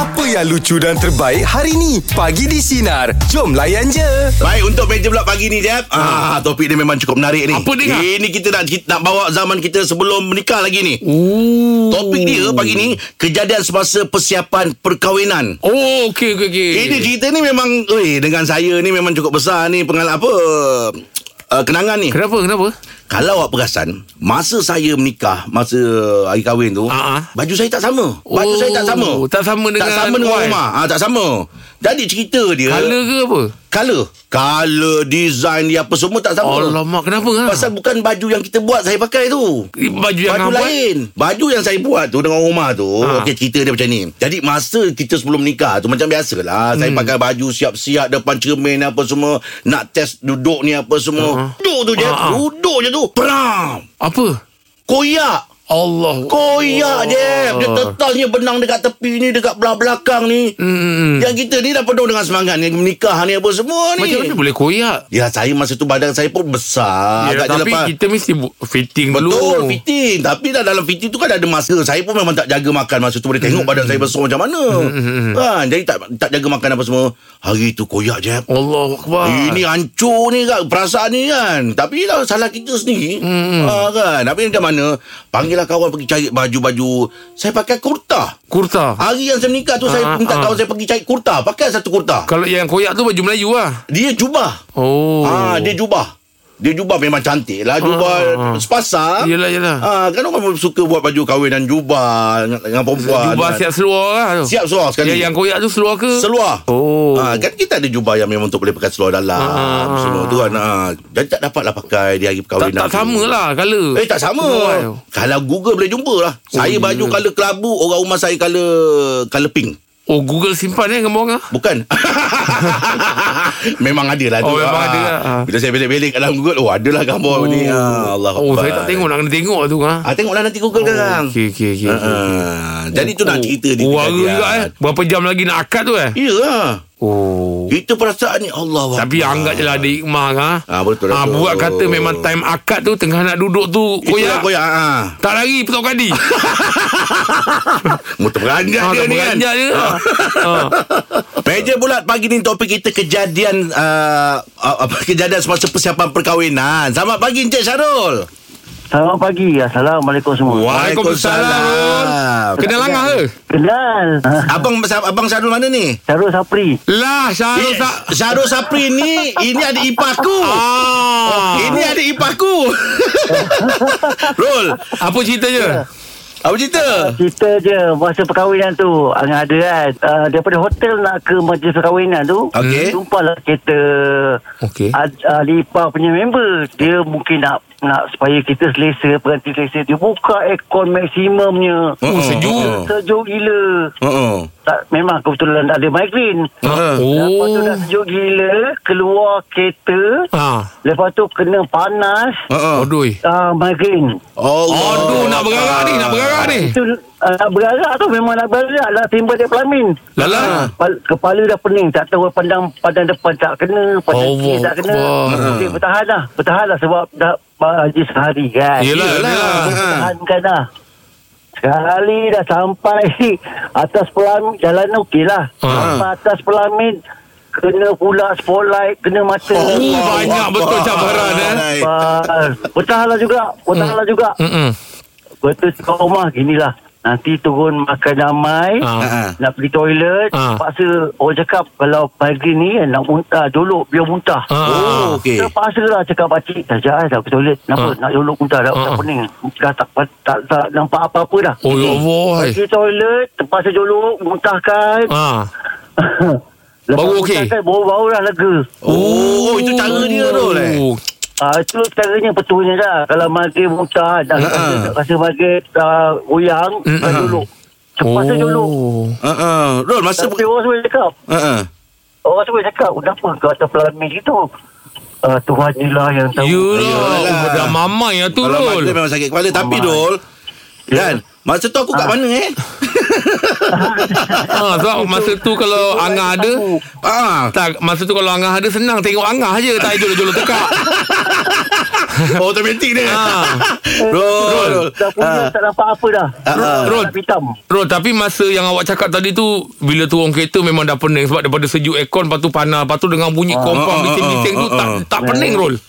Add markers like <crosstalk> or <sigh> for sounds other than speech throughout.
Apa yang lucu dan terbaik hari ni? Pagi di Sinar. Jom layan je. Baik untuk meja pula pagi ni Jeb ah, Topik ni memang cukup menarik ni Apa dia, Kak? Ini kita nak, kita nak bawa zaman kita sebelum menikah lagi ni Oh. Topik dia pagi ni Kejadian semasa persiapan perkahwinan Oh, okey okey okey. Ini cerita ni memang Ui, Dengan saya ni memang cukup besar ni Pengalaman apa uh, Kenangan ni Kenapa? Kenapa? Kalau awak perasan Masa saya menikah Masa hari kahwin tu ah. Baju saya tak sama. Baju Oh, saya tak sama. tak sama dengan Tak sama dengan rumah. Ah, Tak sama. Jadi cerita dia Color ke apa? Color Color Design dia apa semua tak sama. Alamak, kenapa ha? Pasal bukan baju yang kita buat Saya pakai tu. Baju yang Baju lain. Baju yang saya buat tu Dengan rumah tu Ha. Okey cerita dia macam ni. Jadi masa kita sebelum nikah tu Macam biasalah Saya Hmm. pakai baju siap-siap Depan cermin apa semua Nak test duduk ni apa semua Duduk tu je Ha, ha. Duduk je tu. Peram. Apa? Koyak. Allah. Koyak je. Dia tetalnya benang dekat tepi ni Dekat belah belakang ni. Hmm. Yang kita ni dah penuh dengan semangat ni. Menikah ni apa semua ni. Macam mana boleh koyak? Ya saya masa tu badan saya pun besar. Ya, tapi lepas kita mesti fitting Betul dulu. fitting. Tapi dah dalam fitting tu kan ada masa. Saya pun memang tak jaga makan Masa tu. Boleh tengok badan saya besar macam mana. Kan, Jadi tak tak jaga makan apa semua Hari tu koyak je Allah Akbar. Ini hancur ni kan Perasaan ni kan Tapi lah salah kita sendiri hmm. ha, kan Tapi macam mana Panggillah kawan pergi cari baju-baju Saya pakai kurta Kurta. Hari yang saya menikah tu Saya Ah, minta ah. kawan saya pergi cari kurta Pakai satu kurta Kalau yang koyak tu baju Melayu lah. Dia jubah Oh. Ah, dia jubah. Dia jubah memang cantik lah Jubah Ah, ah. sepasang Yelah, yelah. ah, Kan orang suka buat baju kahwin dan jubah Dengan, dengan perempuan Jubah kan. siap seluar lah tu. Siap seluar sekali Yang, yang koyak tu seluar ke? Seluar Oh. Ah, kan kita ada jubah yang memang untuk boleh pakai seluar dalam Ah. Semua tu kan ah. Jadi tak dapatlah pakai di hari tak, perkahwinan tak tu. sama lah colour. Eh tak sama Oh. Kalau Google boleh jumpa lah Saya ya. baju colour kelabu Orang rumah saya colour Colour pink Oh, Google simpan eh gambar orang. Bukan <laughs> Memang ada lah tu Oh, memang Ah. ada lah. Ah. Bila saya belik-belik dalam Google Oh adalah gambar oh. ni ah, Allah Oh, Akbar. saya tak tengok nak kena tengok tu ha. Ah, tengoklah nanti Google oh, kan. Okey okey. okey. Uh, jadi tu nak cerita di Oh, hari juga eh. Berapa jam lagi nak akad tu eh? Ya lah. Oh. Itu perasaan ni Allah Tapi anggap je lah ada hikmah ha. Ah, betul, Ah, betul. buat kata memang time akad tu tengah nak duduk tu Koyak koyak. koyak ah. Tak lari petok kadi. <laughs> Motor beranjak Ah, dia ni kan. je. Ah. Ah. <laughs> Meja bulat pagi ni topik kita kejadian uh, uh, apa kejadian semasa persiapan perkahwinan. Selamat pagi Encik Syarul. Selamat pagi. Assalamualaikum semua. Waalaikumsalam. Kenal langah ke? Kenal. <laughs> Abang abang Syarul mana ni? Syarul Sapri. Lah, Syarul Eh, tak. Syarul Sapri ni ini ada ipaku. Ah. Ini ada ipaku. <laughs> Rul, Apa ceritanya? apa cerita? Cerita je masa perkahwinan tu. Angah ada kan. Uh, daripada hotel nak ke majlis perkahwinan tu. Okey. Jumpalah kereta Okey. uh, uh, Lipa punya member. Dia mungkin nak nak supaya kita selesa, berhenti selesa. Dia buka aircon maksimumnya. Oh, sejuk. Sejuk gila. Oh. Tak, memang kebetulan tak ada migraine. Uh. Lepas tu dah Oh. sejuk gila. Keluar kereta. Ah. Lepas tu kena panas. Oh. Odoi. Uh, migraine. Allah. Aduh, nak bergarak ni, nak bergarak ni. Itu uh, bergarak tu memang nak bergarak lah timbul dia pelamin. Lala. Kepala, kepala dah pening tak tahu pandang pandang depan tak kena pandang kiri tak kena okay, bertahan lah bertahan lah sebab dah haji sehari kan Yelah, Yelah. yelah. bertahankan lah sekali dah sampai <laughs> atas pelamin jalan okey lah Ha. sampai atas pelamin kena pula spotlight kena mata Oh, banyak betul cabaran eh. Ah, bertahan lah juga bertahan lah juga Mm-mm. Betul kat rumah ginilah. Nanti turun makan damai. Ah. Ah. Nak pergi toilet. Ah. Paksa orang cakap kalau pagi ni kan, nak muntah. Jolok biar muntah. Ah. Oh, okey. Terpaksa lah cakap pakcik. Dah jahat dah ke toilet. Kenapa? Ah. Nak jolok muntah. Dah, Ah. dah pening. Dah tak, tak, tak, tak nampak apa-apa dah. Oh, ya Allah. Pergi toilet. Terpaksa jolok. Muntahkan. Ah. <laughs> Lepas Baru okey? muntahkan, Baru-baru dah lega. Oh, itu cara dia tu eh. Oh. Ah itu caranya betulnya dah. Kalau magi muntah dah Ha-ha. rasa, rasa magi uh, uyang, Mm-mm. mm jolok. Terpaksa jolok. Oh. Ha ah. Rul masa Tapi orang semua cakap, Ha ah. orang semua cakap, kenapa kau atas pelamin itu? Uh, Tuhan je lah yang tahu. Oh, dah mamai lah tu, Kalau Rul. mata memang sakit kepala Tapi Mamai. Dol Ya. Kan Masa tu aku kat mana eh? ha, <laughs> Sebab masa tu Kalau Angah ada Ah, tak, masa tu kalau Angah ada senang Tengok Angah je Tak jolok-jolok tekak Automatik dia. ha. Rol. Dah punya tak nampak apa dah. ah. Hitam. Bro tapi masa yang awak cakap tadi tu Bila turun kereta memang dah pening Sebab daripada sejuk aircon Lepas tu panas Lepas tu dengan bunyi kompang ah, Bising-bising tu ah, tak, ah. tak pening Rol Eh,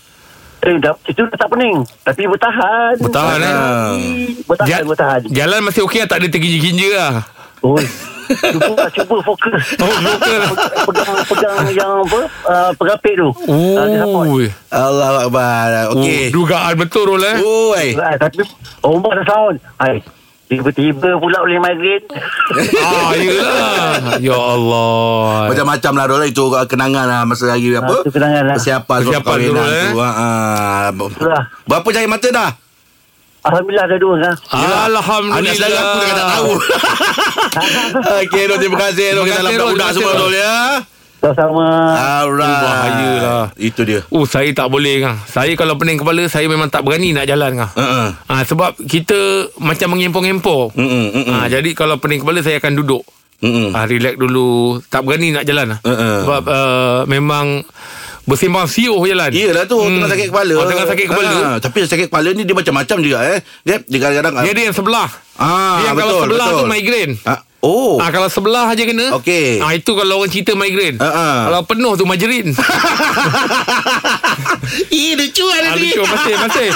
dah, itu dah tak pening. Tapi bertahan. Bertahan, eh? Bertahan, Ja- bertahan. Jalan masih okey lah, Tak ada terginja-ginja lah Oi. Cuba, cuba fokus. <laughs> Oh fokus pegang pegang yang apa uh, perapit tu. Support. Oh, Allah Akbar. Okey. oh Dugaan betul Rol eh Oi. Tapi Omar dah sound. Hai. Tiba-tiba pula boleh migraine. <laughs> Ah, yelah Ya Allah Macam-macam lah Rol Itu kenangan lah Masa hari apa Ah, tu kenangan lah. Persiapan Persiapan tu, Rol, eh? tu. Ha, ha. Berapa cahaya mata dah? Alhamdulillah dah dua kan. Alhamdulillah Anak saudara aku dah tak tahu <laughs> Okey Rol Terima kasih Rol Terima Kita dalam kasih, Rol. budak Terima semua kasih, Rol ya Sama-sama. Alright Oh, bahaya lah. Itu dia Oh saya tak boleh kan Saya kalau pening kepala Saya memang tak berani nak jalan kan Uh-uh. ha, Sebab kita Macam mengempor-ngempor Mm-mm, mm-mm. ha, Jadi kalau pening kepala Saya akan duduk Mm-mm. ha, Relax dulu Tak berani nak jalan lah Uh-uh. Sebab uh, Memang Bersimbang siuh jalan Iyalah tu Hmm. Tengah sakit kepala oh, Tengah sakit kepala ha, Tapi sakit kepala ni Dia macam-macam juga eh Dia, dia kadang-kadang Dia ada yang sebelah Ah, Dia yang kalau betul, sebelah betul. tu migraine Ah, Oh Ah kalau sebelah aja kena. Okey. Ah itu kalau orang cerita migraine. Ah, ah. Kalau penuh tu majerin. <laughs> Ih lucu ah, lah ni lucu masih masih.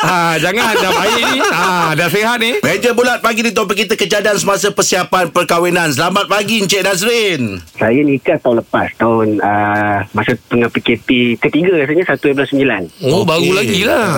Ah jangan dah baik ni. Ah dah sihat ni. Meja bulat pagi ni topik kita kejadian semasa persiapan perkahwinan. Selamat pagi Encik Nazrin. Saya nikah tahun lepas Tahun uh, Masa tengah PKP Ketiga rasanya 1 April 9 Oh Okey. baru lagi lah.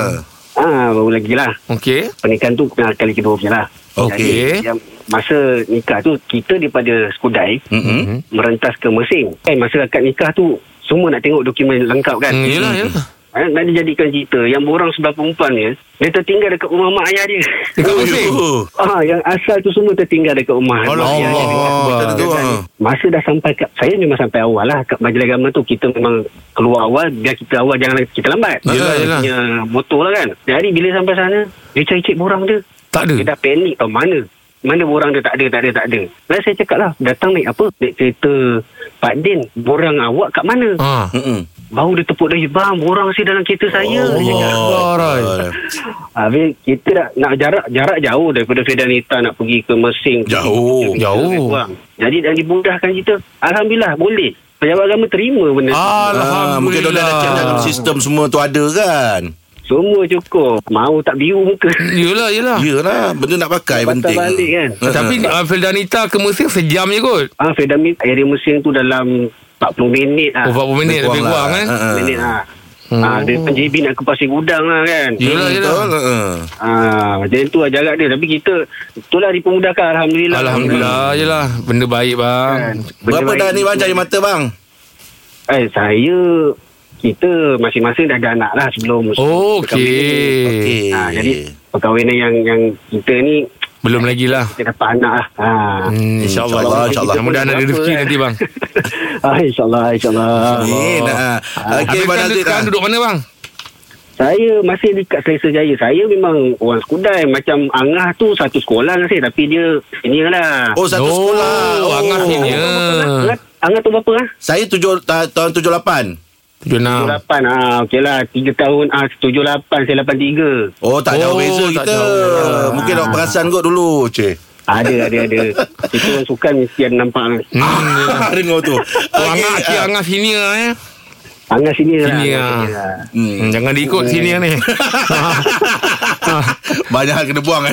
Ah, Baru lagi lah Okey. Pernikahan tu Kena kali kedua je lah Okey. Yang Masa nikah tu Kita daripada Skudai Mm-hmm. Merentas ke Mersing Eh masa akad nikah tu Semua nak tengok dokumen lengkap kan Hmm, yelah yelah. Eh, Nak dijadikan cerita Yang borang sebelah perempuan ni Dia tertinggal dekat rumah mak ayah dia Dekat Mesir. Ah, yang asal tu semua tertinggal dekat rumah Allah ayah dia. Allah. Betul tu. Kan? Masa dah sampai kat, Saya memang sampai awal lah Kat majlis agama tu Kita memang keluar awal Biar kita awal Jangan kita lambat Yelah, Dia yelah. punya motor lah kan Jadi bila sampai sana Dia cari cik borang dia Tak ada. Dia dah panik tau Mana mana borang dia tak ada, tak ada, tak ada. Lalu saya cakap lah, datang naik apa? Naik kereta Pak Din, borang awak kat mana? Ah. Mm-mm. Baru dia tepuk dahi, bang, borang saya dalam kereta saya. Oh. Alright. Habis kita nak, nak jarak jarak jauh daripada Fedanita nak pergi ke Mersing. Jauh. Jauh. Jadi dah dimudahkan kita. Alhamdulillah boleh. Pejabat agama terima benda tu. Alhamdulillah. Ah, mungkin dia dah check dalam sistem semua tu ada kan. Semua cukup. Mau tak biru muka. Yelah yelah. Yelah, benda nak pakai Patah penting. balik kan. Tapi uh, Feldanita ke Mesir sejam je kot. Ah, Fedamit area Mersing tu dalam 40 minit lah. Oh 40 minit Lebih kurang kurang lah. kan. Ah, ah. minit lah. Hmm. Ah, dia penjibi nak ke Pasir Gudang lah kan. Yelah yelah. Betul. Uh. Ah, macam tu lah jarak dia. Tapi kita, itulah dipermudahkan. Alhamdulillah. Alhamdulillah yelah. Benda baik bang. Kan. Benda Berapa baik dah ni bang cari mata bang? Eh, saya kita masing-masing dah ada anak lah sebelum Oh, ni. okey. Okey. Ha, jadi perkahwinan yang yang kita ni Belum lagi lah. kita dapat anak lah. Ha. Hmm, InsyaAllah. InsyaAllah, insyaAllah. Mudah-mudahan ada rezeki nanti bang. <laughs> ah, InsyaAllah, insyaAllah. Amin. Ah. Okay, Okey Habis bang sekarang, ah. duduk mana bang? Saya masih dekat Selesa Jaya. Saya memang orang Skudai. Macam Angah tu satu sekolah dengan saya. Tapi dia senior lah. Oh satu Oh, sekolah. Angah sini. Angah, Angah tu berapa lah? Saya tujuh ta- tahun tujuh lapan. Tujuh enam. 78. Ah, okey lah. 3 tahun. Ah, 78. Saya 83. Oh tak jauh Oh, beza tak kita. jauh. Mungkin awak perasan kot dulu, cik. Ada, ada, ada. <laughs> Itu orang sukan mesti ada nampak. Hmm, Ah, <laughs> dengar tu. Oh, Angah, Cik ah. Angah sini lah eh. Angah sini lah. Lah. sini lah. Hmm. Hmm, jangan diikut sini ni. <laughs> Banyak hal kena buang.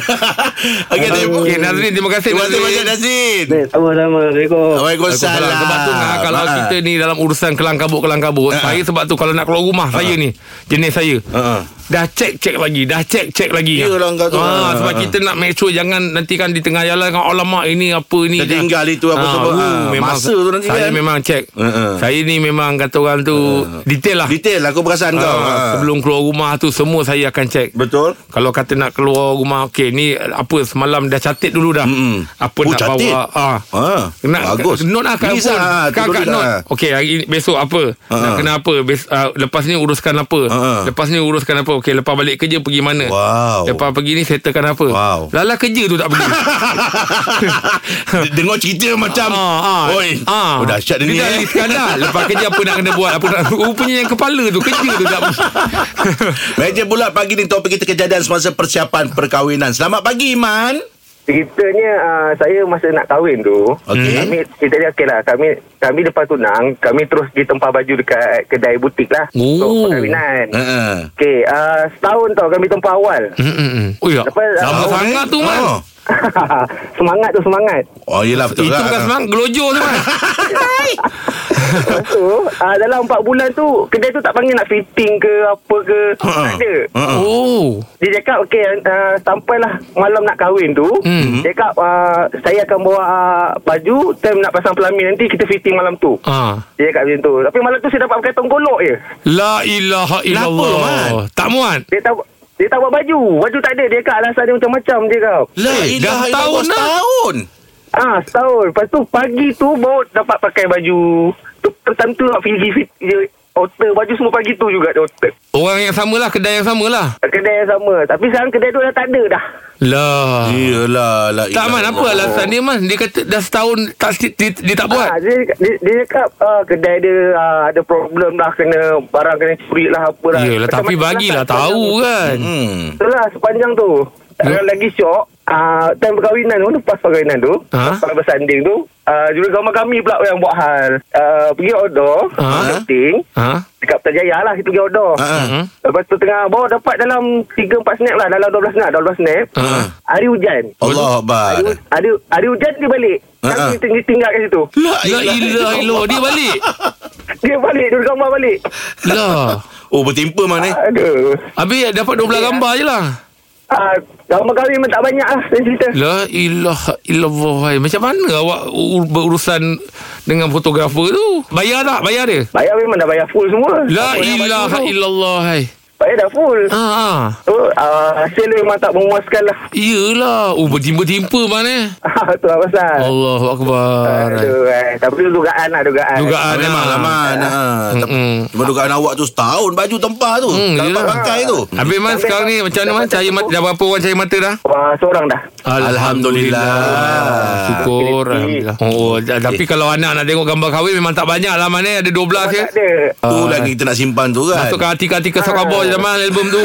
<laughs> Okey, terima Okey, Nazrin, terima kasih. Terima kasih banyak Nazrin. Baik, Sama-sama. Assalamualaikum. Waalaikumsalam. Sebab tu Ngah, kalau Ah. kita ni dalam urusan kelang kabut kelang kabut, Ah. saya sebab tu kalau nak keluar rumah saya ni, jenis saya. Ha. Dah cek cek lagi Dah cek cek lagi Yelah, kau tu. ha, Sebab kita nak make sure Jangan nanti kan di tengah jalan kan Alamak ini apa ni Tertinggal itu apa Ah, semua. uh, Ah, memang, masa tu nanti Saya kan. memang cek Ah, ah. Saya ni memang kata orang tu Detail lah Detail aku perasan kau. Ah, Ah. Sebelum keluar rumah tu Semua saya akan cek Betul. kalau kata nak keluar rumah Okey ni apa semalam dah catat dulu dah Mm-mm. Apa Oh, nak catat? bawa ah. Ah, Nak bagus. Note lah kat Bisa, kat lah. note Okey hari besok apa Ah, Nak kena apa Bes, uh, Lepas ni uruskan apa ah. Lepas ni uruskan apa Okey lepas balik kerja pergi mana Wow. Lepas pergi ni settlekan apa Wow. Lala kerja tu tak pergi <laughs> Dengar cerita macam Ah, ah, Oi ah. Oh dahsyat dia ni Dia dah eh. dah Lepas kerja apa nak kena buat Apa nak Rupanya yang kepala tu Kerja tu tak <laughs> Meja bulat pagi ni topik kita kejadian semasa persiapan perkahwinan. Selamat pagi Iman. Ceritanya uh, saya masa nak kahwin tu Okey. Kami Kita dia okey lah Kami kami lepas tunang Kami terus pergi tempah baju Dekat kedai butik lah Oh. Untuk perkahwinan. Uh-uh. Okey uh, Setahun tau kami tempah awal Oh ya Lepas- Lama Oh, sangat tu man Oh. <laughs> Semangat tu semangat. Oh yelah betul Itu lah. bukan semangat Gelojo tu man Lepas <laughs> tu uh, Dalam 4 bulan tu Kedai tu tak panggil nak fitting ke Apa ke. Ha. Tak ada. Ha. Oh. Dia cakap okey uh, Sampailah malam nak kahwin tu. Hmm. Dia cakap uh, Saya akan bawa uh, baju Time nak pasang pelamin nanti Kita fitting malam tu. Ah. Dia cakap macam tu. Tapi malam tu saya dapat pakai tonggolok je. La ilaha illallah. Man? Tak muat. Dia tak dia tak buat baju. Baju tak ada. Dia cakap alasan dia macam-macam Dia cakap La Eh, dah tahun dah. setahun. Ah setahun. Lepas tu pagi tu Baru dapat pakai baju. Tu, nak pergi fit dia Otter Baju semua pagi tu juga dia otter. Orang yang sama lah Kedai yang sama lah Kedai yang sama. Tapi sekarang kedai tu dah tak ada dah. Lah. Iyalah la Tak man apa alasan dia man? Dia kata dah setahun tak, dia, dia tak buat? Ah, dia, dia, dia cakap ah, kedai dia ah, ada problem lah kena barang kena curi lah apa lah. Yelah tapi bagilah lah, tahu kan. Hmm. Itulah sepanjang tu. Yang lagi syok, uh, time perkahwinan tu, lepas perkahwinan tu, Ha? lepas bersanding tu, uh, jurugambar kami pula yang buat hal. Uh, pergi order, Ha? setting, Ha? dekat Putrajaya lah kita pergi order. Ha. Hmm? Lepas tu tengah bawa dapat dalam 3-4 snap lah, dalam 12 snap, 12 snap. Ha? Hari hujan. Allah Akbar. Hari, hari, hari hujan dia balik. Ha, Kami ha. tinggal, tinggal kat situ. La La ilaha illallah Dia balik <laughs> Dia balik, jurugambar balik. Lah Oh bertimpa man eh. Aduh. Habis dapat 12 gambar je lah Ah, gambar kahwin memang tak banyak lah, saya cerita. La ilaha illallah hai. Macam mana awak ur- berurusan dengan fotografer tu? Bayar tak? Bayar dia? Bayar memang dah bayar full semua. La ilaha tu, illallah hai. Bayar dah full. Ha ah. Uh, hasil dia memang tak memuaskan lah. Iyalah. Oh bertimpa-timpa mana? <laughs> tu lah pasal. Allahu akbar. Aduh, eh. Tapi tu dugaan lah, dugaan. Dugaan Memang lah. man. Ha. Cuma dugaan awak tu setahun baju tempah tu. Hmm, Tak dapat pakai tu. Habis man sekarang ni macam mana man? Cahaya mata dah berapa orang cahaya mata dah? Uh, seorang dah. Alhamdulillah. Syukur Alhamdulillah. Oh, oh, tapi kalau anak nak tengok gambar kahwin memang tak banyak lah mana ada 12 je. Tak ada. Tu lagi kita nak simpan tu kan. Masukkan artikel-artikel Sokabor je man album tu.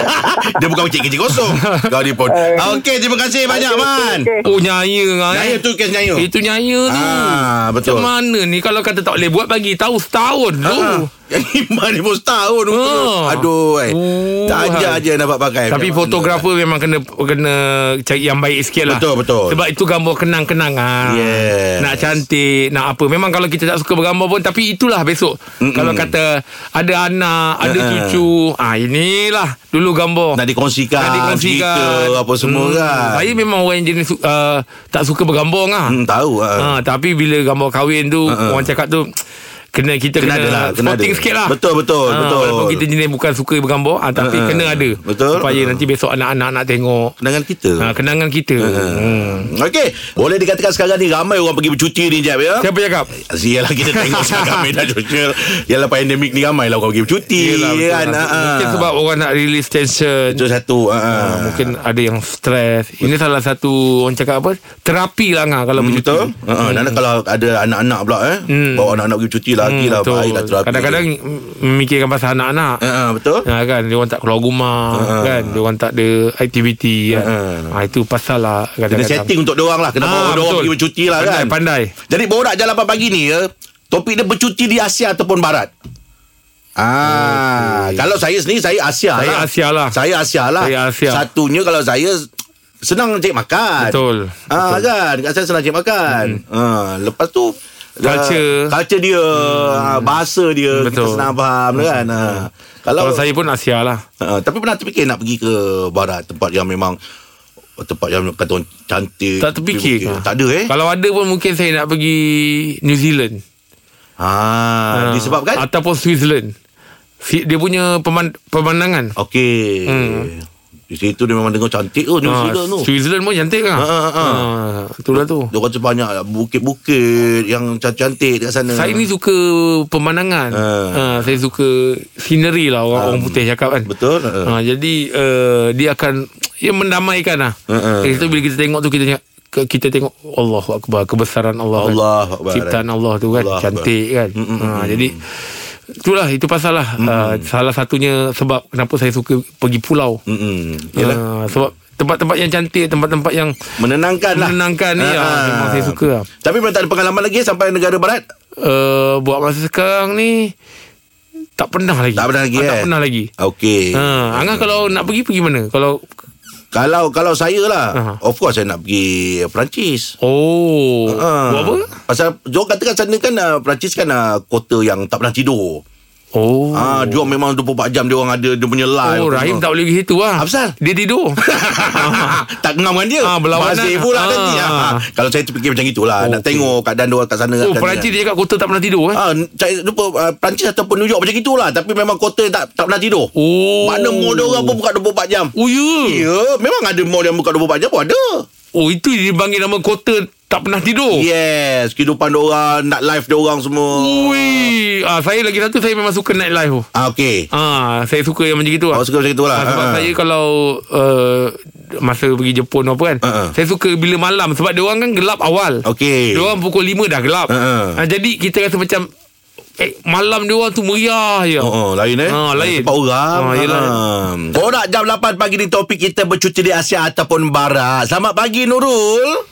<laughs> Dia bukan kecil-kecil kosong. Kau ni pun. Ah, Okey, terima kasih banyak man. Okey. Oh nyaya kan. Nyaya tu kes nyaya. Itu nyaya tu. Ah, betul. Macam mana ni kalau kata tak boleh buat bagi tahu setahun tu. Ah, Yang iman ni pun. Ah. Aduh, eh. Oh, Tak aja hai. aja dapat pakai. Tapi Macam fotografer memang kena kena cari yang baik sikit lah. Betul, betul. Sebab itu gambar kenang-kenangan. Yes. Nak cantik, nak apa. Memang kalau kita tak suka bergambar pun. Tapi itulah besok. Mm-mm. Kalau kata ada anak, ada Uh-uh. cucu. Ah inilah dulu gambar. Nak dikongsikan, Nak dikongsikan. cerita, apa semua kan. Saya memang orang yang jenis uh, tak suka bergambar lah. Hmm, tahu. ah. Ha, tapi bila gambar kahwin tu Ha, ha. orang cakap tu kena kita Kena kena, ada lah, kena ada. sikit lah. Betul, betul, Ha, betul. Walaupun kita jenis bukan suka bergambar, ha, tapi Ha, ha. kena ada. Betul. Supaya Ha. nanti besok anak-anak nak tengok. Kenangan kita. Ha, kenangan kita. Hmm. Okey, boleh dikatakan sekarang ni ramai orang pergi bercuti ni Jeb ya. Siapa cakap? Sialah kita tengok <laughs> sekarang kami dah social. Yalah pandemik ni ramai lah orang pergi bercuti Yelah, betul kan. lah. Ha, ha. Mungkin sebab orang nak release tension. itu satu. Ha. Ha, mungkin ada yang stres. Ini salah satu orang cakap apa? Terapi lah kalau Hmm, bercuti. betul. Ha, ha. Dan kalau ada anak-anak pula eh. Hmm. Bawa anak-anak pergi bercuti lagi lah. betul. Baiklah terapi. Kadang-kadang memikirkan pasal anak-anak. Ha, ha, betul. Ha, kan dia orang tak keluar rumah Ha. kan dia orang tak ada aktiviti kan. Ha. Ha, itu pasal lah Kena setting untuk dia orang lah. Kena bawa Ah, dia orang betul. pergi bercuti lah pandai, kan. Pandai. Jadi borak jalapan pagi ni ya. Topik dia bercuti di Asia ataupun Barat. Ah, kalau saya sendiri saya Asia Saya lah. Asia lah. Saya Asia lah. Saya Asia. Satunya kalau saya senang cari makan. Betul. Ah kan, kat saya senang cari makan. Ah, lepas tu Culture. uh, culture dia, hmm. bahasa dia Betul. kita senang faham kan. Ah. Kalau, Kalau saya pun Asia lah. Ah, tapi pernah terfikir nak pergi ke barat tempat yang memang tempat yang kata orang cantik. Tak terfikir ke? Tak ada eh. Kalau ada pun mungkin saya nak pergi New Zealand. Ah, Ha. disebabkan Ataupun Switzerland. Dia punya peman- pemandangan. Okey. Hmm. Di situ dia memang dengar cantik tu New Ah, Zealand tu Switzerland pun cantik kan Ah, ah, ah. Ah, Itulah tu Dia kata banyak bukit-bukit yang cantik-cantik dekat sana. Saya ni suka pemandangan. Ah. Uh. saya suka scenery lah orang, orang putih cakap kan. Betul. Uh. Uh, jadi uh, dia akan ia mendamaikan lah. Ah, ah. Uh, Itu bila kita tengok tu kita tengok kita tengok Allah Akbar kebesaran Allah, Allah kan. Akbar. ciptaan Allah tu kan Allah cantik kan Mm, mm, mm, jadi itulah itu pasal lah uh, salah satunya sebab kenapa saya suka pergi pulau. Yalah. uh, sebab tempat-tempat yang cantik tempat-tempat yang Menenangkan lah. menenangkan ni Ah, ah, memang saya suka lah. Tapi memang tak ada pengalaman lagi sampai negara barat? uh, buat masa sekarang ni tak pernah lagi. Tak pernah lagi, Ah, Tak eh? pernah lagi. Okey. Ha, Angah kalau nak pergi pergi mana? Kalau Kalau kalau saya lah, Aha. of course saya nak pergi Perancis. oh, Ah. buat apa? Pasal Diorang katakan sana kan uh, Perancis kan uh, kota yang tak pernah tidur. Oh. Ah, dia memang 24 jam dia orang ada dia punya live. Oh, Rahim tak boleh pergi situ lah. Apa? Dia tidur. <laughs> tak ngam dengan dia. Ah, berlawanan. Masih pula Ah. nanti. Ah. Kalau saya terfikir macam itulah. Nak Okey. tengok keadaan dia orang kat sana. oh, kat Perancis dia cakap kota tak pernah tidur eh? Ah, saya lupa uh, Perancis ataupun New York macam itulah tapi memang kota tak tak pernah tidur. Oh. Mana mall dia orang pun buka 24 jam. Oh, ya. Ya, memang ada mall yang buka 24 jam pun ada. Oh, itu dia panggil nama kota tak pernah tidur. Yes, kehidupan dia orang, nak live dia orang semua. Ui. Ah, saya lagi satu saya memang suka night life tu. Ah, okey. Ah, saya suka yang macam itu lah. Oh, suka macam itulah. Ah, sebab Ah. saya kalau uh, masa pergi Jepun apa kan, Ah, ah. saya suka bila malam sebab dia orang kan gelap awal. Okey. Dia orang pukul 5 dah gelap. Ah, ah. Ah, jadi kita rasa macam eh, malam dia orang tu meriah je. Oh, oh, lain eh Ah, lain. Sebab orang Ah, yelah. Borak jam 8 pagi ni Topik kita bercuti di Asia Ataupun Barat Selamat pagi Nurul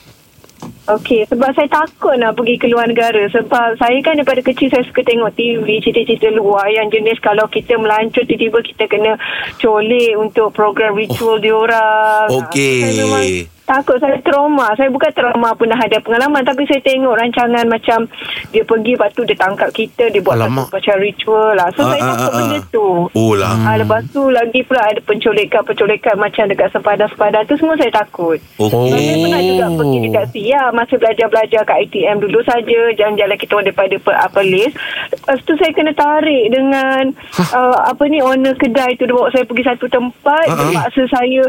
Okey, sebab saya takut nak pergi ke luar negara. Sebab saya kan daripada kecil saya suka tengok TV, cerita-cerita luar yang jenis kalau kita melancur tiba-tiba kita kena colek untuk program ritual oh. diorang. Okey. Takut, saya trauma. Saya bukan trauma pernah ada pengalaman tapi saya tengok rancangan macam dia pergi lepas tu dia tangkap kita, dia buat Alamak. satu macam ritual lah. So Ah, saya ah, takut ah, benda ah. tu. Oh lah Ah, lepas tu lagi pula ada pencolekan-pencolekan macam dekat sepadan-sepadan tu semua saya takut. Oh. Saya pernah juga pergi dekat Siam Masa belajar-belajar kat ITM dulu saja Jalan-jalan kita orang daripada per, apa list Lepas tu saya kena tarik dengan uh, Apa ni owner kedai tu Dia bawa saya pergi satu tempat Ha, Dia ha. paksa saya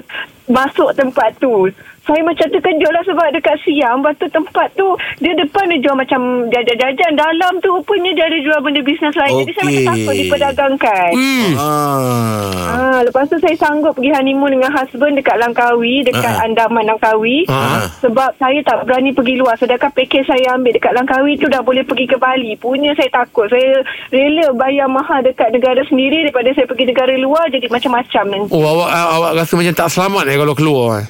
Masuk tempat tu saya macam terkejut lah sebab dekat Siam Lepas tu tempat tu Dia depan dia jual macam Jajan-jajan Dalam tu rupanya dia ada jual benda bisnes lain Jadi saya macam takut diperdagangkan Hmm. ah. Ah, lepas tu saya sanggup pergi honeymoon dengan husband dekat Langkawi, dekat Ah. Andaman Langkawi. Ah. Sebab saya tak berani pergi luar. Sedangkan pakej saya ambil dekat Langkawi tu dah boleh pergi ke Bali. Punya saya takut. Saya rela bayar mahal dekat negara sendiri daripada saya pergi negara luar jadi macam-macam nanti. Oh, awak awak rasa macam tak selamat eh kalau keluar eh?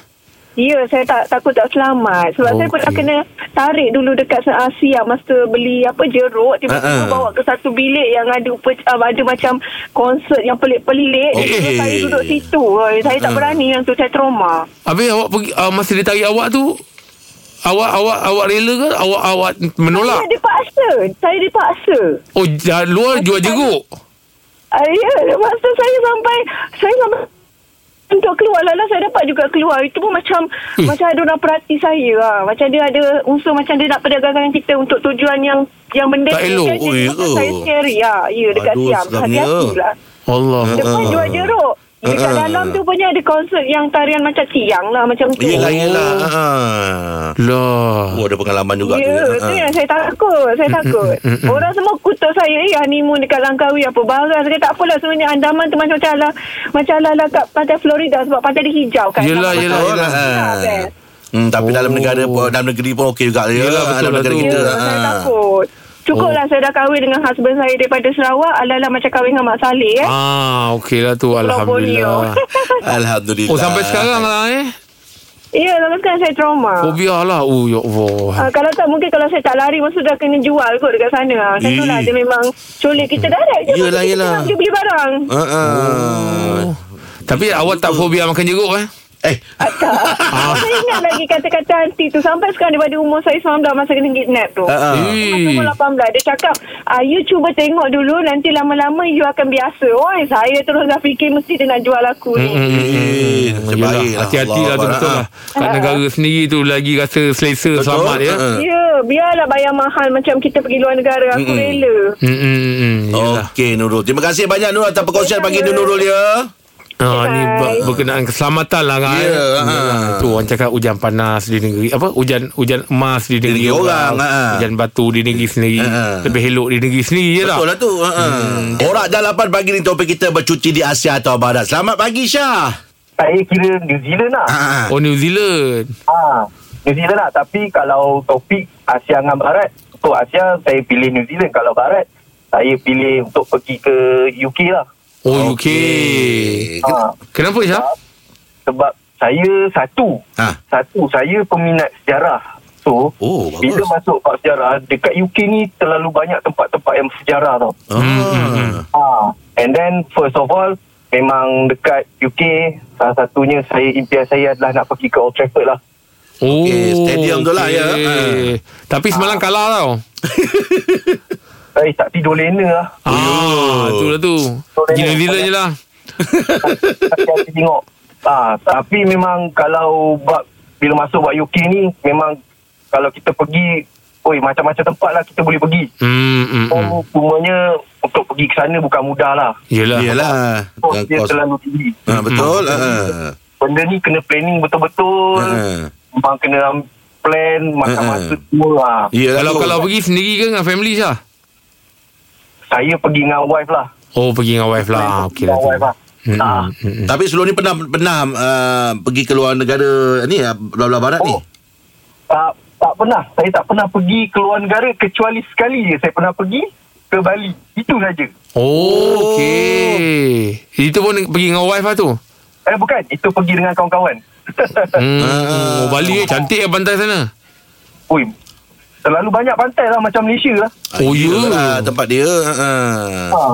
Ya, saya tak takut tak selamat. Sebab saya Okey. pernah kena tarik dulu dekat Asia masa beli apa jeruk. Ah, ah. Tiba-tiba bawa ke satu bilik yang ada upa, uh, ada macam konsert yang pelik-pelik. Jadi Saya duduk situ. Saya tak berani yang tu. Saya trauma. Habis awak pergi uh, masa dia tarik awak tu awak awak awak rela ke awak awak menolak? Saya dipaksa. Saya dipaksa. Oh, luar jual jeruk. Uh, ya, lepas tu saya sampai saya sampai untuk keluar lah saya dapat juga keluar itu pun macam Eh. macam ada orang perhati saya lah. macam dia ada unsur macam dia nak perdagangkan kita untuk tujuan yang yang benda Tak elok. Oh, saya scary ya ya dekat Aduh, Siam hati-hati lah Allah. depan Ah. jual jeruk dekat Ah. dalam tu punya ada konsert yang tarian macam tiang lah macam tu Yelah yelah ah. Lah. Oh ada pengalaman juga Ya, tu tu Ah. yang saya takut. Saya takut. Orang semua kutuk saya, eh honeymoon dekat Langkawi apa barang. Saya tak apalah sebenarnya Andaman tu macam macam lah, macam lah, lah kat pantai Florida sebab pantai dia hijau kan. Yelah, yelah, yelah. Hmm, tapi Oh. dalam negara pun dalam negeri pun okey juga ya. Yelah, betul dalam lah negara tu. kita. Ya, saya ah. takut. Cukuplah saya dah kahwin dengan husband saya daripada Sarawak. Ala-ala macam kahwin dengan Mak Saleh eh. Ah, okey lah tu alhamdulillah. <laughs> Alhamdulillah. Oh, sampai sekarang lah eh. Ya, sampai sekarang saya trauma. Fobia lah. Oh, ya Allah. Ah, kalau tak mungkin kalau saya tak lari masa dah kena jual kot dekat sana. Ah, Macam tu lah Eh. dia memang colik kita direct je. Yelah, tu kita yelah. beli barang. Ah, ah. Tapi awak tak fobia makan jeruk eh? Eh, Ah, tak. <laughs> Saya ingat lagi kata-kata aunty tu Sampai sekarang daripada umur saya 19 Masa kena kidnap tu Ah, ah. Masa Eh. umur 18 Dia cakap ah, You cuba tengok dulu Nanti lama-lama You akan biasa Oi, Saya terus dah fikir Mesti dia nak jual aku ni Hmm, Eh, Yelah, lah. Hati-hati lah tu betul lah. Kat negara sendiri tu lagi rasa selesa Betul. selamat ya. Ah. Ya Biarlah bayar mahal Macam kita pergi luar negara Aku Mm-mm. rela Hmm, hmm, hmm. Okey Nurul. Terima kasih banyak Nurul atas perkongsian pagi ni Nurul ya. Ah, ni berkenaan keselamatan lah kan. Ya, ha. Tu orang cakap hujan panas di negeri apa hujan hujan emas di negeri, negeri orang, ha. Hujan batu di negeri sendiri. Ha. Lebih elok di negeri sendiri je lah. Betul lah tu. Hmm. Orang jalapan pagi ni topik kita bercuti di Asia atau Barat. Selamat pagi Syah. Saya kira New Zealand lah. Ha. Oh New Zealand. Ha, New Zealand lah. Tapi kalau topik Asia dengan Barat, untuk Asia saya pilih New Zealand. Kalau Barat, saya pilih untuk pergi ke UK lah. Oh UK. Ha, Kenapa Syah? sebab saya satu, Ha. satu saya peminat sejarah. So, Oh, bagus. bila masuk bab sejarah, dekat UK ni terlalu banyak tempat-tempat yang bersejarah tau. Ah. Ha. And then first of all memang dekat UK salah satunya saya impian saya adalah nak pergi ke Old Trafford lah. Oh, Okey, stadium tu lah, ya. Ha. Tapi semalam kalah tau. <laughs> Saya tak tidur lena lah. Ah, tu lah tu. Zealand je lah. Saya tengok. Ha, tapi memang kalau bab bila masuk bab UK ni memang kalau kita pergi Oi, macam-macam tempat lah kita boleh pergi. Hmm, hmm, hmm. Oh, cumanya untuk pergi ke sana bukan mudah lah. Yelah. Yelah. Oh, dia kos. terlalu tinggi. Ha, betul. Ha. Benda ni kena planning betul-betul. Ha. Memang kena plan macam Ha, masa semua lah. Yelah Kalau kalau pergi sendiri ke dengan family Syah? Saya pergi dengan wife lah. Oh, pergi dengan wife lah. Okey lah wife lah. Hmm, Ah. hmm, hmm. Tapi sebelum ni pernah pernah uh, pergi ke luar negara ni uh, belah-belah barat ni. Oh. Tak, tak pernah. Saya tak pernah pergi ke luar negara kecuali sekali je saya pernah pergi ke Bali. Itu saja. Oh, okey. Itu pun pergi dengan wife lah tu. Eh bukan, itu pergi dengan kawan-kawan. Hmm. Ah. Oh, Bali eh cantik lah pantai sana. Ui, terlalu banyak pantai lah macam Malaysia lah. Oh, ya. Yelah, tempat dia. Ha. Ha.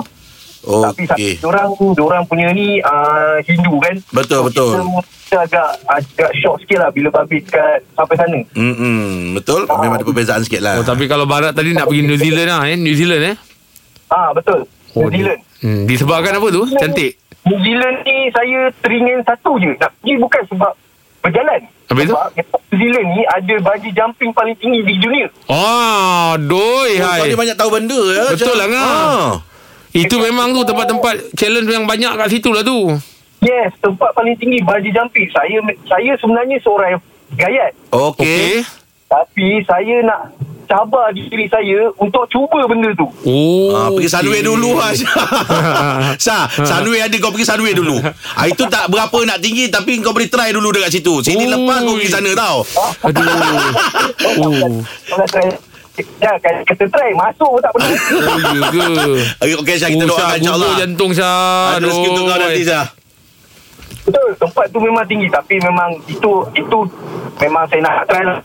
Tapi Okey. okay. orang orang punya ni uh, Hindu kan. Betul, betul. Kita, kita agak agak shock sikit lah bila babit kat sampai sana. Hmm, betul. Memang ada perbezaan sikit lah. Oh, tapi kalau barat tadi nak pergi New Zealand lah eh. New Zealand eh. Ah betul. Oh, New Zealand. Di, hmm, disebabkan apa tu? Cantik. New Zealand ni saya teringin satu je. Nak pergi bukan sebab berjalan. Habis tu? sebab New Zealand ni ada bungee jumping paling tinggi di dunia. Ah, doi Oh, kau hai. ni banyak tahu benda ya. Betul lah, Ngah. Ha. Itu memang tu tempat-tempat challenge yang banyak kat situ lah tu. Yes, tempat paling tinggi bungee jumping. Saya saya sebenarnya seorang yang gayat. Okey. Tapi saya nak cabar diri saya untuk cuba benda tu. Oh. Ha, pergi Sunway dulu lah <laughs> Syah Sunway ada kau pergi Sunway dulu ha, Itu tak berapa nak tinggi Tapi kau boleh try dulu dekat situ Sini Ui. lepas kau pergi sana tau Aduh. <laughs> Oh. Try Ya, kita try masuk pun tak pernah. Oh, ya ke? Okey, Okey Syah kita Oh, doakan Syah, insyaAllah jantung Syah. Ada rezeki untuk kau nanti Syah Betul, tempat tu memang tinggi tapi memang itu itu memang saya nak try lah.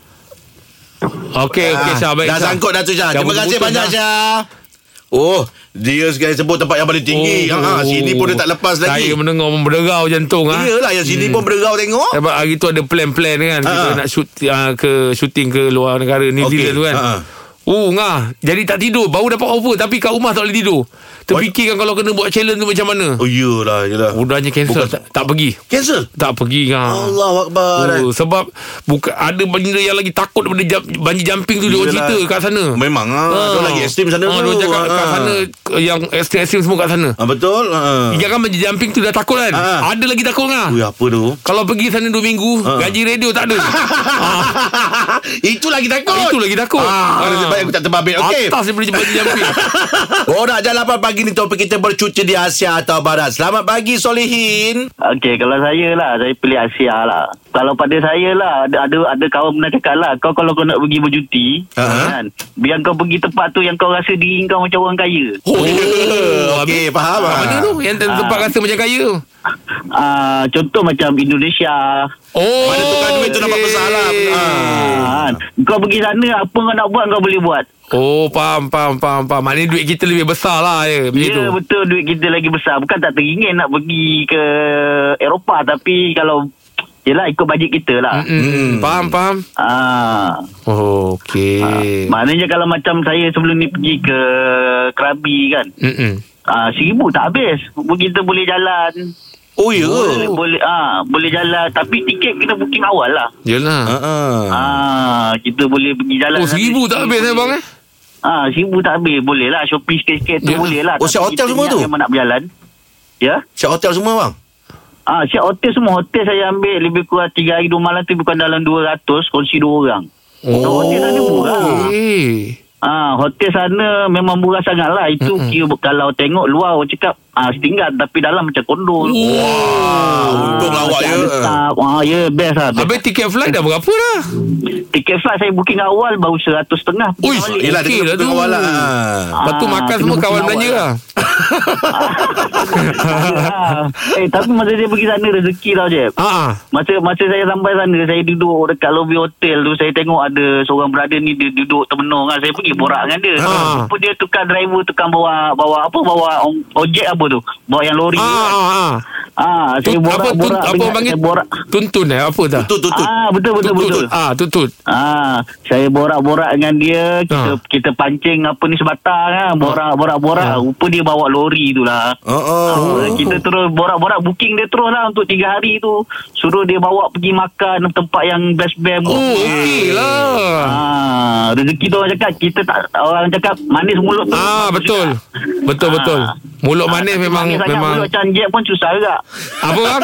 Okey, okey Ah, Syah. Baik, Dah Syah. sangkut dah tu Syah Terima kasih banyak Syah. Oh Dia sekali sebut tempat yang paling tinggi Oh, ha, Sini pun dia tak lepas Saya lagi mendengar pun berderau jantung ah. Iyalah yang sini pun berderau tengok Sebab hari tu ada plan-plan kan Kita Ha. nak shoot uh, ke shooting ke luar negara Okey, Zealand tu kan ha. Oh ngah Jadi tak tidur Baru dapat offer Tapi kat rumah tak boleh tidur Terfikirkan kalau kena buat challenge tu macam mana Oh iyalah iyalah Udahnya cancel Bukan- tak, tak pergi Cancel Tak pergi kan Allah Akbar Oh, sebab bukan ada benda yang lagi takut daripada jump, bungee jumping tu dia orang cerita kat sana. Memang ah, dia lagi ekstrim sana ah, tu. Dia cakap kat Ah. sana yang ekstrim-ekstrim semua kat sana. Ah, betul ha. Jangan bungee jumping tu dah takut kan? Ah. Ada lagi takut kan? Ui, apa tu Kalau pergi sana 2 minggu, Ah. gaji radio tak ada. ah, <laughs> Itu lagi takut itu lagi takut. Ah, ah. Baik aku tak terbabit Okey Atas daripada bungee jumping. <laughs> Borak Jalapan pagi ni topik kita bercuti di Asia atau Barat. Selamat pagi Solihin. Okey, kalau saya lah, saya pilih Asia lah. Kalau pada saya lah, ada ada, ada kawan pernah cakap lah, kau kalau kau nak pergi bercuti, kan, biar kau pergi tempat tu yang kau rasa diri kau macam orang kaya. Oh, ya. Okey, faham Ah, ah. mana tu? Yang tempat rasa macam kaya tu? Ah, contoh macam Indonesia. Oh. Mana tukar duit tu nampak besar lah. Ah. Ah, kau pergi sana, apa kau nak buat, kau boleh buat. Oh, faham, faham, faham, faham. Maknanya duit kita lebih besar lah ya. Begitu. Ya, betul duit kita lagi besar. Bukan tak teringin nak pergi ke Eropah, tapi kalau Yelah ikut bajet kita lah. Mm-mm. Faham, faham. Ah, Oh, okey. maknanya kalau macam saya sebelum ni pergi ke Krabi kan. Mm-mm. Ah, seribu tak habis. Kita boleh jalan. Oh, ya. Boleh, boleh ah boleh jalan tapi tiket kena booking awal lah. Yelah. Ha ah. Ah, kita boleh pergi jalan. Oh, seribu tak habis eh, bang eh? Ah, seribu tak habis. Boleh lah shopping sikit-sikit tu Ya. boleh lah. Oh, siap hotel kita semua tu? Memang nak berjalan. Ya? Siap hotel semua bang. Ah, siap hotel semua. Hotel saya ambil lebih kurang 3 hari 2 malam tu bukan dalam 200, kongsi 2 orang. Oh. Hotel sana murah. Eh. Ah, hotel sana memang murah sangat lah. Itu mm kira kalau tengok luar orang cakap ah, setingkat tapi dalam macam kondo. Wah, untung awak ya. Tetap. Ah, ya, best lah. Best. Habis tiket flight dah berapa dah? Tiket flight saya booking awal baru 100 setengah. Ui, Yelah, Okey dia lah tu. awal lah. Lepas tu Ah, makan kena semua kawan belanja lah. Ah. <laughs> eh, tapi masa saya pergi sana rezeki tau, Jeb. Ah. Masa masa saya sampai sana Saya duduk dekat lobby hotel tu Saya tengok ada seorang brother ni Dia duduk termenung kan Saya pergi borak dengan dia Ha. Apa dia tukar driver Tukar bawa Bawa apa Bawa ojek apa tu Bawa yang lori Ah, tu kan. ah, ah. Ah, saya Tun- apa, borak-borak apa dengan- orang panggil? Saya borak Tuntun eh? Apa dah? Tutut, tutut. Ah, betul betul Tutut. betul. Ah, tutut. Ah, saya borak-borak dengan dia, kita Ha. kita pancing apa ni sebatang kan, borak-borak-borak. Ha. Rupa dia bawa lori tu lah. Oh, oh. Ah, Kita terus borak-borak booking dia terus lah untuk tiga hari tu. Suruh dia bawa pergi makan tempat yang best-best. Oh, okey lah. Ah, rezeki tu orang cakap kita tak orang cakap manis mulut tu. Ah, betul. juga. Betul, Ah. Mulut manis tapi memang manis memang mulut jet pun susah juga. apa bang?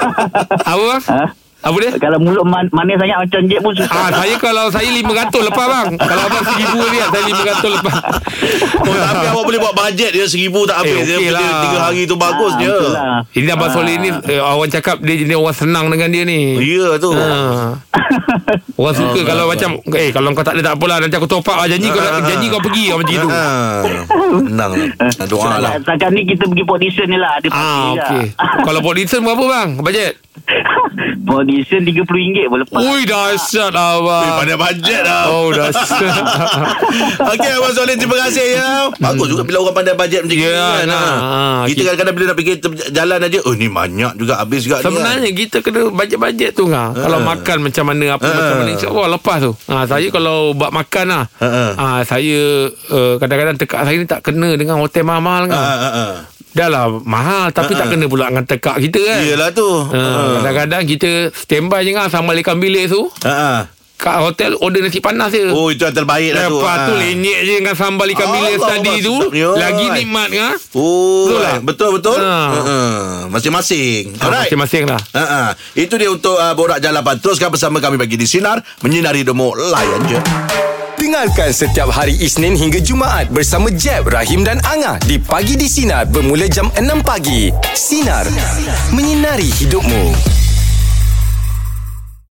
<laughs> Apa bang? Ha? Apa dia? Kalau mulut man, manis sangat macam jet pun susah. Ah, saya kalau saya 500 lepas bang. Kalau abang 1000 dia, saya 500 lepas. <laughs> Oh, tapi awak boleh buat bajet dia seribu tak habis. Eh, dia okey kerja lah. tiga hari tu bagus Ah, je. lah. Ini Abang Soleh ni eh, orang cakap dia jenis orang senang dengan dia ni. Ya tu. Ha. Orang suka Oh, kalau baik, macam eh kalau kau tak ada tak apalah nanti aku top up lah janji kau Ah, janji kau pergi kau macam itu. Ah, Senang lah. Doa lah. Setakat ni kita pergi audition ni lah. Ada Ah parti lah. okey. Kalau listen berapa bang? Bajet? <laughs> audition RM30 boleh lepas. Ui dahsyat abang. Eh, Pada bajet lah. Oh dahsyat. <laughs> Okey Abang Soleh Terima kasih ya Bagus juga Bila orang pandai bajet macam ni kan nah. ha. Ha, Kita kadang-kadang Bila nak fikir ter- Jalan aja Oh ni banyak juga Habis juga Sebenarnya ni kan. kita kena bajet-bajet tu ngah. Kalau makan macam mana apa Ha. macam mana insya-Allah lepas tu. Ha saya kalau buat makan lah. Ha, ha. Ha saya uh, kadang-kadang tekak saya ni tak kena dengan hotel mahal-mahal ha, ngah. ha, ha. Dah lah mahal tapi tak kena pula dengan tekak kita kan. Yelah tu Ha, kadang-kadang kita standby je ngah sambal ikan bilis tu. ha. Kat hotel order nasi panas je. Oh itu yang terbaik lah tu Lepas tu Ha. lenyek je dengan sambal ikan bilis Allah, tadi tu. sedapnya. Lagi nikmat ngah. Oh Betul lah. Betul betul Ha. ha. Ha. Masing-masing Ha, Alright Masing-masing lah. Ha, ha. Itu dia untuk uh, Borak Jalapan Teruskan bersama kami Bagi di Sinar Menyinari Demo Layan je Dengarkan setiap hari Isnin hingga Jumaat bersama Jeb, Rahim dan Angah di Pagi di Sinar bermula jam 6 pagi. Sinar. Menyinari hidupmu.